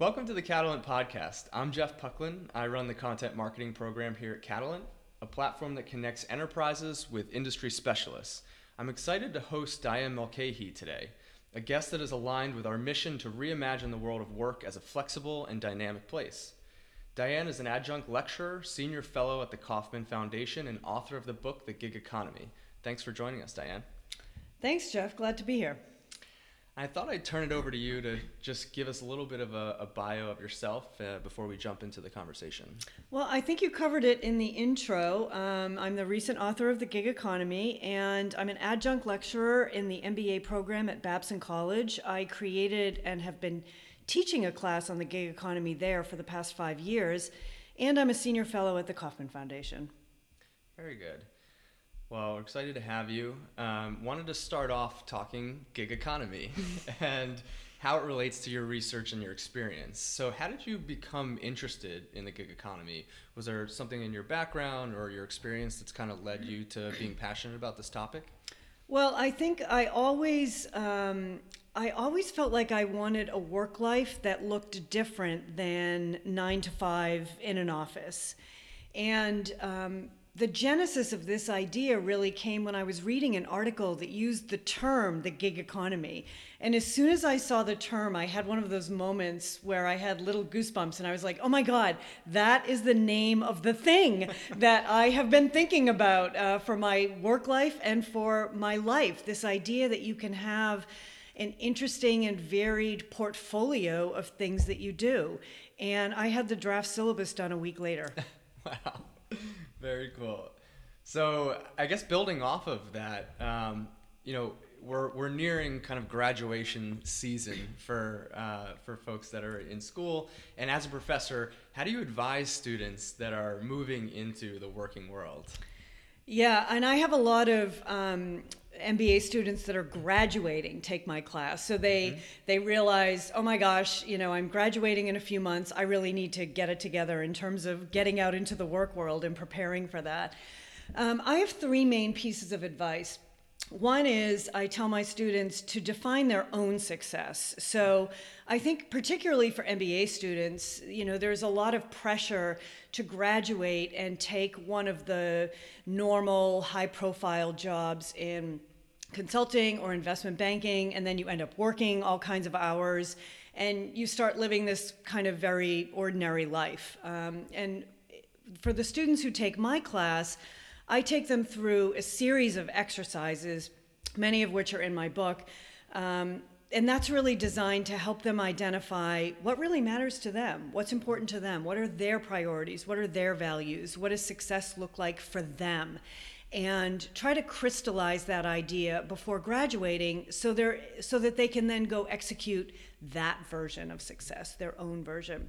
Welcome to the Catalant podcast. I'm Jeff Pucklin. I run the content marketing program here at Catalant, a platform that connects enterprises with industry specialists. I'm excited to host Diane Mulcahy today, a guest that is aligned with our mission to reimagine the world of work as a flexible and dynamic place. Diane is an adjunct lecturer, senior fellow at the Kauffman Foundation, and author of the book The Gig Economy. Thanks for joining us, Diane. Thanks, Jeff. Glad to be here. I thought I'd turn it over to you to just give us a little bit of a, a bio of yourself uh, before we jump into the conversation. Well, I think you covered it in the intro. Um, I'm the recent author of The Gig Economy, and I'm an adjunct lecturer in the MBA program at Babson College. I created and have been teaching a class on the gig economy there for the past five years, and I'm a senior fellow at the Kauffman Foundation. Very good. Well, we're excited to have you. Um, wanted to start off talking gig economy and how it relates to your research and your experience. So, how did you become interested in the gig economy? Was there something in your background or your experience that's kind of led you to being passionate about this topic? Well, I think I always um, I always felt like I wanted a work life that looked different than nine to five in an office, and um, the genesis of this idea really came when I was reading an article that used the term the gig economy. And as soon as I saw the term, I had one of those moments where I had little goosebumps and I was like, oh my God, that is the name of the thing that I have been thinking about uh, for my work life and for my life. This idea that you can have an interesting and varied portfolio of things that you do. And I had the draft syllabus done a week later. Very cool. So I guess building off of that, um, you know, we're, we're nearing kind of graduation season for uh, for folks that are in school. And as a professor, how do you advise students that are moving into the working world? Yeah, and I have a lot of um, MBA students that are graduating take my class. So they mm-hmm. they realize, oh my gosh, you know, I'm graduating in a few months. I really need to get it together in terms of getting out into the work world and preparing for that. Um, I have three main pieces of advice. One is I tell my students to define their own success. So I think particularly for MBA students, you know, there's a lot of pressure to graduate and take one of the normal high profile jobs in consulting or investment banking, and then you end up working all kinds of hours, and you start living this kind of very ordinary life. Um, and for the students who take my class, I take them through a series of exercises, many of which are in my book. Um, and that's really designed to help them identify what really matters to them, what's important to them, what are their priorities, what are their values, what does success look like for them and try to crystallize that idea before graduating so they so that they can then go execute that version of success their own version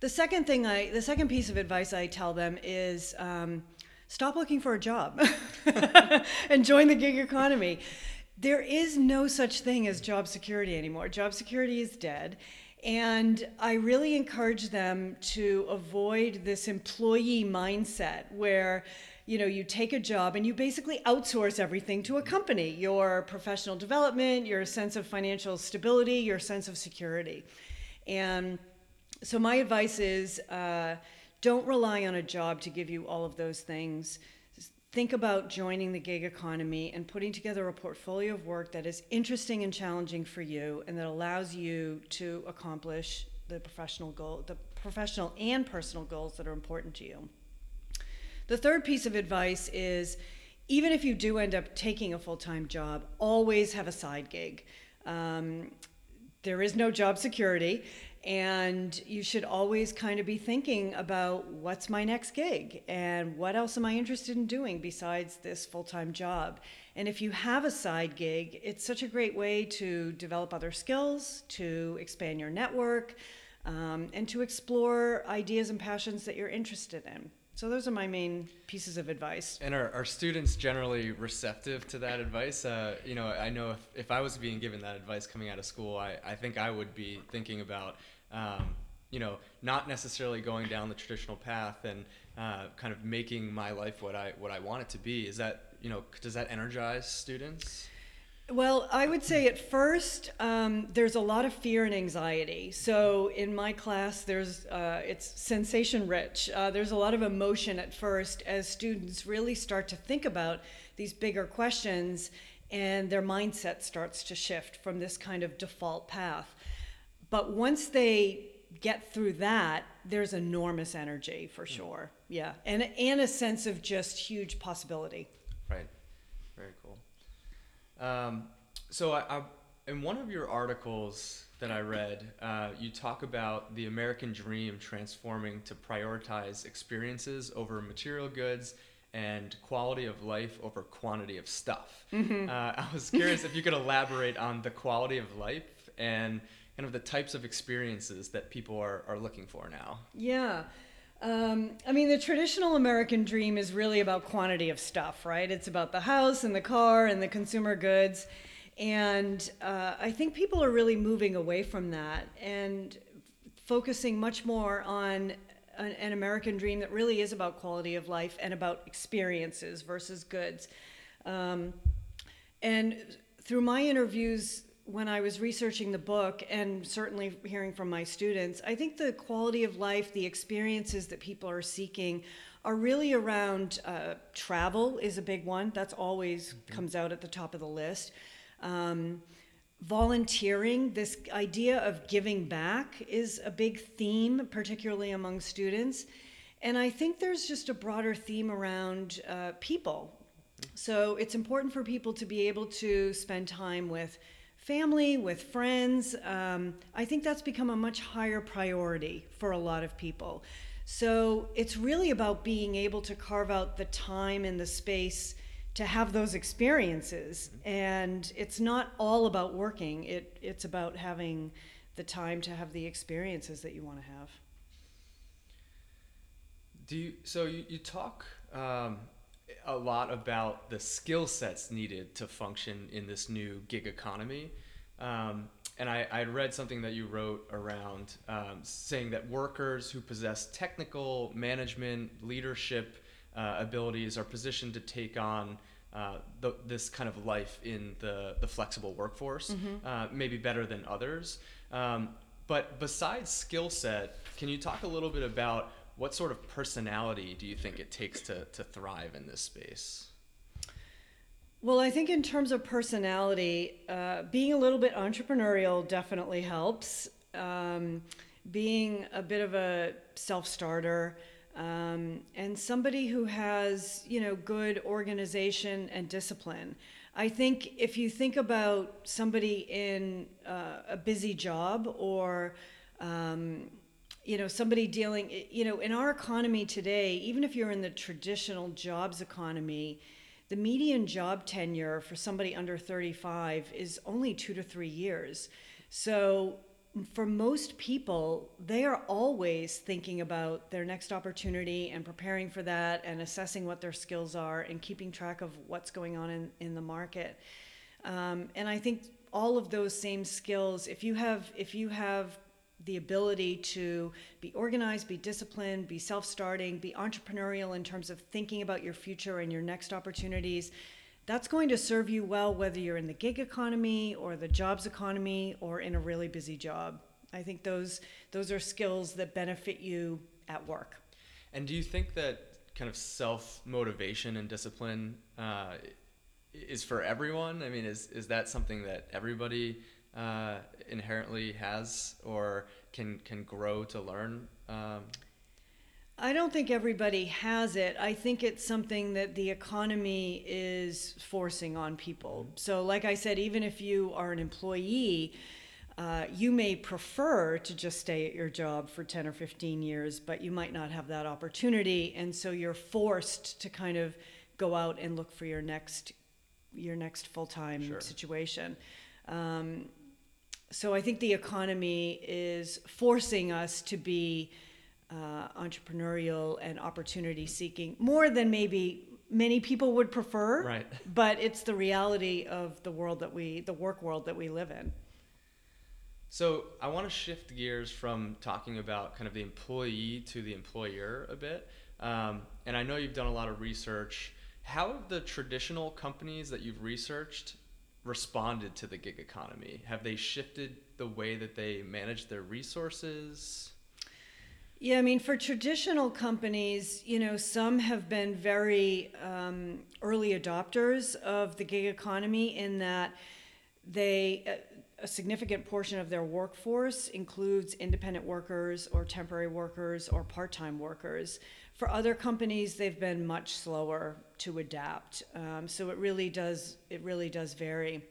the second thing i the second piece of advice i tell them is um, stop looking for a job and join the gig economy. There is no such thing as job security anymore. Job security is dead. And I really encourage them to avoid this employee mindset where you know you take a job and you basically outsource everything to a company your professional development your sense of financial stability your sense of security. And so my advice is uh, don't rely on a job to give you all of those things think about joining the gig economy and putting together a portfolio of work that is interesting and challenging for you and that allows you to accomplish the professional goal the professional and personal goals that are important to you the third piece of advice is even if you do end up taking a full time job, always have a side gig. Um, there is no job security, and you should always kind of be thinking about what's my next gig and what else am I interested in doing besides this full time job. And if you have a side gig, it's such a great way to develop other skills, to expand your network, um, and to explore ideas and passions that you're interested in. So those are my main pieces of advice. And are, are students generally receptive to that advice? Uh, you know, I know if, if I was being given that advice coming out of school, I, I think I would be thinking about, um, you know, not necessarily going down the traditional path and uh, kind of making my life what I what I want it to be. Is that you know, does that energize students? Well, I would say at first um, there's a lot of fear and anxiety. So in my class, there's uh, it's sensation rich. Uh, there's a lot of emotion at first as students really start to think about these bigger questions, and their mindset starts to shift from this kind of default path. But once they get through that, there's enormous energy for sure. Yeah, and and a sense of just huge possibility. Right. Very cool. Um, so I, I, in one of your articles that I read, uh, you talk about the American dream transforming to prioritize experiences over material goods and quality of life over quantity of stuff. Mm-hmm. Uh, I was curious if you could elaborate on the quality of life and kind of the types of experiences that people are, are looking for now. Yeah. Um, I mean, the traditional American dream is really about quantity of stuff, right? It's about the house and the car and the consumer goods. And uh, I think people are really moving away from that and focusing much more on an, an, American dream that really is about quality of life and about experiences versus goods. Um, and through my interviews when I was researching the book and certainly hearing from my students, I think the quality of life, the experiences that people are seeking are really around uh, travel is a big one. That's always mm-hmm. comes out at the top of the list. Um, volunteering, this idea of giving back is a big theme, particularly among students. And I think there's just a broader theme around uh, people. Mm-hmm. So it's important for people to be able to spend time with family, with friends. Um, I think that's become a much higher priority for a lot of people. So it's really about being able to carve out the time and the space to have those experiences. And it's not all about working, it, it's about having the time to have the experiences that you want to have. Do you, so you, you talk um, a lot about the skill sets needed to function in this new gig economy. Um, and I, I read something that you wrote around um, saying that workers who possess technical, management, leadership uh, abilities are positioned to take on uh, the, this kind of life in the, the flexible workforce, mm-hmm. uh, maybe better than others. Um, but besides skill set, can you talk a little bit about what sort of personality do you think it takes to, to thrive in this space? Well, I think in terms of personality, uh, being a little bit entrepreneurial definitely helps. Um, being a bit of a self starter um, and somebody who has, you know, good organization and discipline. I think if you think about somebody in uh, a busy job or um, you know somebody dealing you know in our economy today even if you're in the traditional jobs economy the median job tenure for somebody under 35 is only 2 to 3 years. So for most people they are always thinking about their next opportunity and preparing for that and assessing what their skills are and keeping track of what's going on in, in the market. Um, and i think all of those same skills if you have if you have the ability to be organized, be disciplined, be self starting, be entrepreneurial in terms of thinking about your future and your next opportunities. That's going to serve you well whether you're in the gig economy or the jobs economy or in a really busy job. I think those those are skills that benefit you at work. And do you think that kind of self motivation and discipline uh, is for everyone? I mean, is is that something that everybody uh, inherently has or can can grow to learn? Um, I don't think everybody has it. I think it's something that the economy is forcing on people. So, like I said, even if you are an employee, uh, you may prefer to just stay at your job for 10 or 15 years, but you might not have that opportunity. And so you're forced to kind of go out and look for your next your next full-time sure. situation. Um, so I think the economy is forcing us to be uh, entrepreneurial and opportunity seeking more than maybe many people would prefer. Right. But it's the reality of the world that we, the work world that we live in. So I want to shift gears from talking about kind of the employee to the employer a bit. Um, and I know you've done a lot of research. How have the traditional companies that you've researched responded to the gig economy? Have they shifted the way that they manage their resources? Yeah, I mean, for traditional companies, you know, some have been very um, early adopters of the gig economy in that they, a, a significant portion of their workforce includes independent workers or temporary workers or part time workers. For other companies, they've been much slower to adapt. Um, so it really does, it really does vary.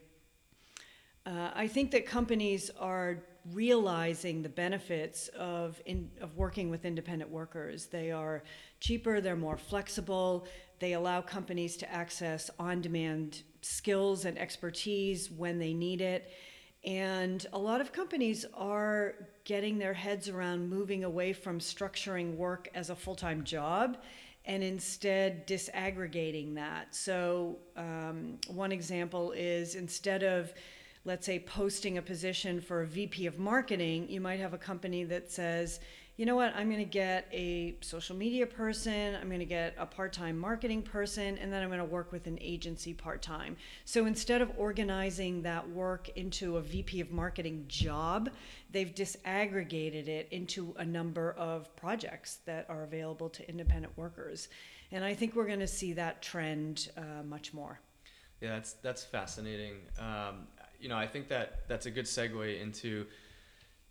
Uh, I think that companies are realizing the benefits of in, of working with independent workers. They are cheaper, they're more flexible, they allow companies to access on-demand skills and expertise when they need it. And a lot of companies are getting their heads around moving away from structuring work as a full-time job and instead disaggregating that. So, um, one example is instead of let's say, posting a position for a VP of marketing, you might have a company that says, you know what, I'm going to get a social media person, I'm going to get a part time marketing person, and then I'm going to work with an agency part time. So instead of organizing that work into a VP of marketing job, they've disaggregated it into a number of projects that are available to independent workers. And I think we're going to see that trend uh, much more. Yeah, that's that's fascinating. Um, you know, I think that that's a good segue into,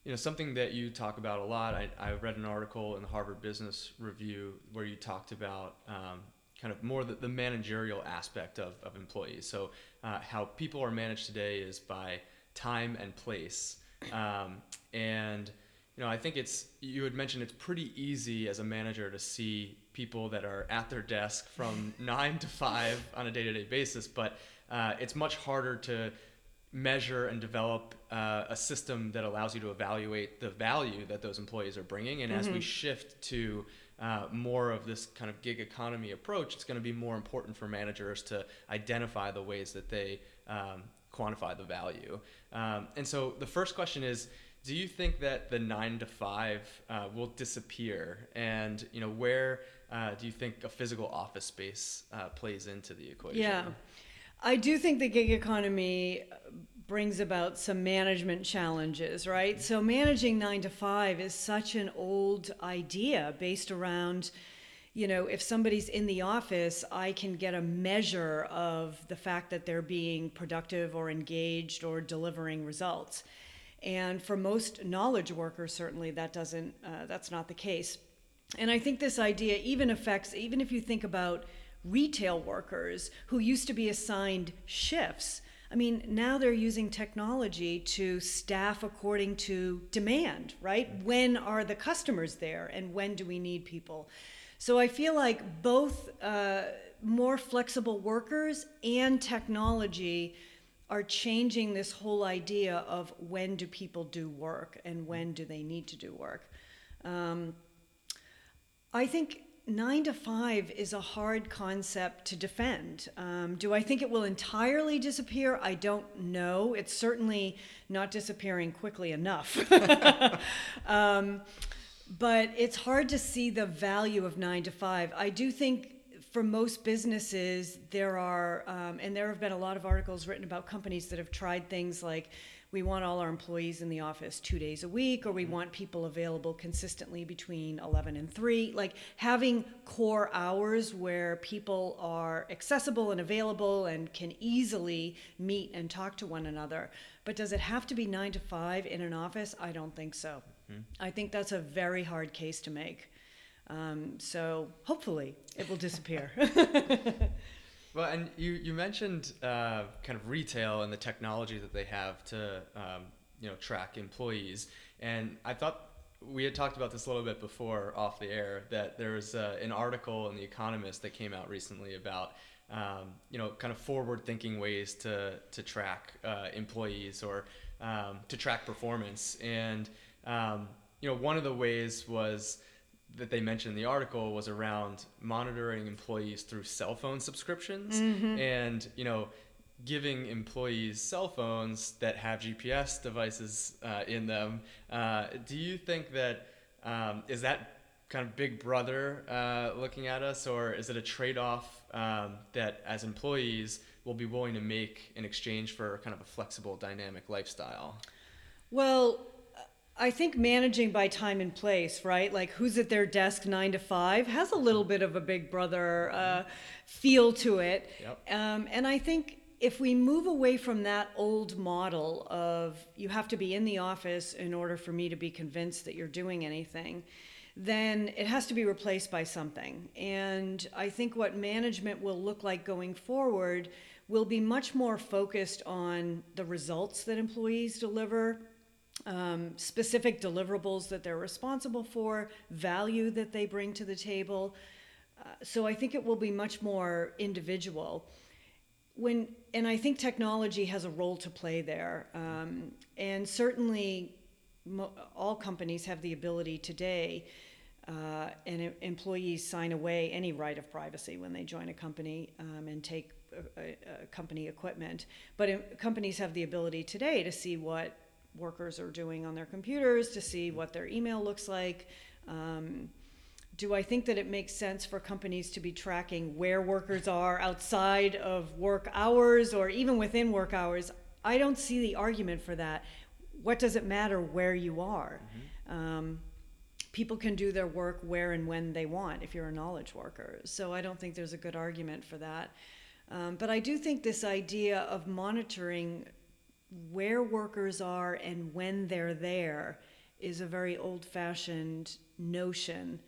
you know, something that you talk about a lot. I, I read an article in the Harvard Business Review where you talked about um, kind of more the, the, managerial aspect of, of employees. So, uh, how people are managed today is by time and place. Um, and, you know, I think it's, you had mentioned it's pretty easy as a manager to see people that are at their desk from nine to five on a day to day basis, but uh, it's much harder to measure and develop uh, a system that allows you to evaluate the value that those employees are bringing. And mm-hmm. as we mm-hmm. shift to uh, more of this kind of gig economy approach, it's going to be more important for managers to identify the ways that they um, quantify the value. Um, and so the first question is, do you think that the nine to five uh, will disappear? And you know, where uh, do you think a physical office space uh, plays into the equation? Yeah. I do think the gig economy brings about some management challenges, right? So, managing nine to five is such an old idea based around, you know, if somebody's in the office, I can get a measure of the fact that they're being productive or engaged or delivering results. And for most knowledge workers, certainly that doesn't, uh, that's not the case. And I think this idea even affects, even if you think about retail workers who used to be assigned shifts. I mean, now they're using technology to staff according to demand, right? When are the customers there and when do we need people? So I feel like both uh, more flexible workers and technology are changing this whole idea of when do people do work and when do they need to do work. Um, I think nine to five is a hard concept to defend. Um, do I think it will entirely disappear? I don't know. It's certainly not disappearing quickly enough. um, but it's hard to see the value of nine to five. I do think for most businesses, there are, um, and there have been a lot of articles written about companies that have tried things like we want all our employees in the office two days a week, or we mm-hmm. want people available consistently between 11 and 3. Like having core hours where people are accessible and available and can easily meet and talk to one another. But does it have to be 9 to 5 in an office? I don't think so. Mm-hmm. I think that's a very hard case to make. Um, so hopefully it will disappear. Well, and you you mentioned uh, kind of retail and the technology that they have to um, you know track employees, and I thought we had talked about this a little bit before off the air that there was uh, an article in the Economist that came out recently about um, you know kind of forward thinking ways to to track uh, employees or um, to track performance, and um, you know one of the ways was that they mentioned in the article was around monitoring employees through cell phone subscriptions mm-hmm. and you know giving employees cell phones that have GPS devices uh, in them. Uh, do you think that um, is that kind of big brother uh, looking at us, or is it a trade off um, that as employees we'll be willing to make in exchange for kind of a flexible, dynamic lifestyle? Well, I think managing by time and place, right? Like who's at their desk nine to five has a little bit of a big brother uh, feel to it. Yep. Um, and I think if we move away from that old model of you have to be in the office in order for me to be convinced that you're doing anything, then it has to be replaced by something. And I think what management will look like going forward will be much more focused on the results that employees deliver um, specific deliverables that they're responsible for, value that they bring to the table. Uh, so I think it will be much more individual. When and I think technology has a role to play there, um, and certainly mo- all companies have the ability today. Uh, and employees sign away any right of privacy when they join a company um, and take a, a, a company equipment. But companies have the ability today to see what workers are doing on their computers to see what their email looks like. Um, do I think that it makes sense for companies to be tracking where workers are outside of work hours or even within work hours? I don't see the argument for that. What does it matter where you are? Mm-hmm. Um, people can do their work where and when they want if you're a knowledge worker. So I don't think there's a good argument for that. Um, but I do think this idea of monitoring where workers are and when they're there is a very old fashioned notion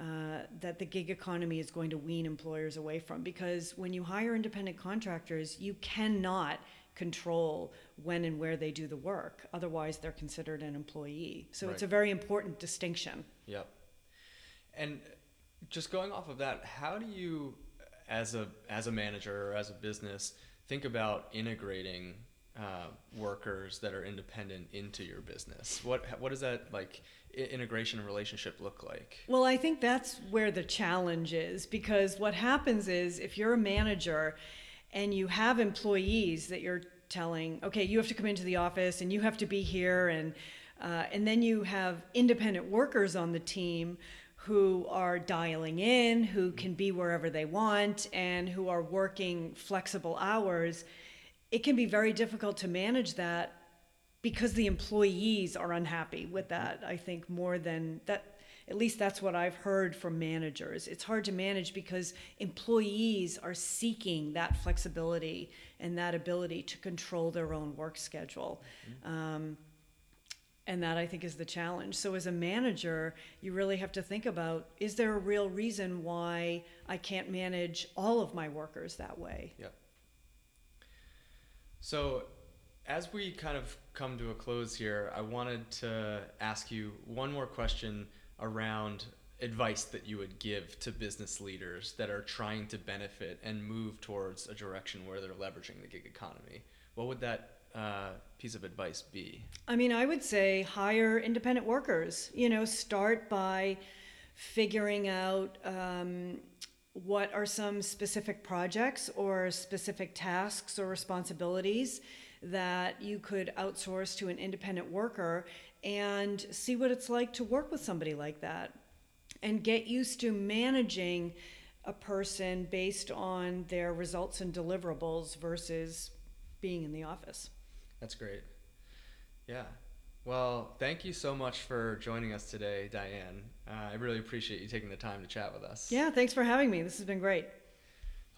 uh, that the gig economy is going to wean employers away from because when you hire independent contractors, you cannot control when and where they do the work. Otherwise, they're considered an employee. So right. it's a very important distinction. Yep. And just going off of that, how do you, as a as a manager or as a business, think about integrating uh, workers that are independent into your business? What what does that like integration relationship look like? Well, I think that's where the challenge is because what happens is if you're a manager and you have employees that you're telling, okay, you have to come into the office and you have to be here, and uh, and then you have independent workers on the team who are dialing in, who can be wherever they want, and who are working flexible hours it can be very difficult to manage that because the employees are unhappy with that. I think more than that at least that's what I've heard from managers. It's hard to manage because employees are seeking that flexibility and that ability to control their own work schedule. Mm-hmm. Um, and that I think is the challenge. So, as a manager, you really have to think about is there a real reason why I can't manage all of my workers that way? Yep. So, as we kind of come to a close here, I wanted to ask you one more question around advice that you would give to business leaders that are trying to benefit and move towards a direction where they're leveraging the gig economy. What would that uh, piece of advice be? I mean, I would say hire independent workers. You know, start by figuring out um, what are some specific projects or specific tasks or responsibilities that you could outsource to an independent worker and see what it's like to work with somebody like that and get used to managing a person based on their results and deliverables versus being in the office. That's great. Yeah. Well, thank you so much for joining us today, Diane. Uh, I really appreciate you taking the time to chat with us. Yeah, thanks for having me. This has been great.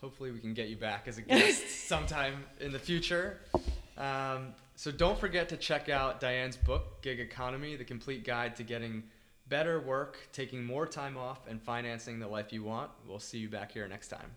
Hopefully, we can get you back as a guest sometime in the future. Um, so, don't forget to check out Diane's book, Gig Economy The Complete Guide to Getting Better Work, Taking More Time Off, and Financing the Life You Want. We'll see you back here next time.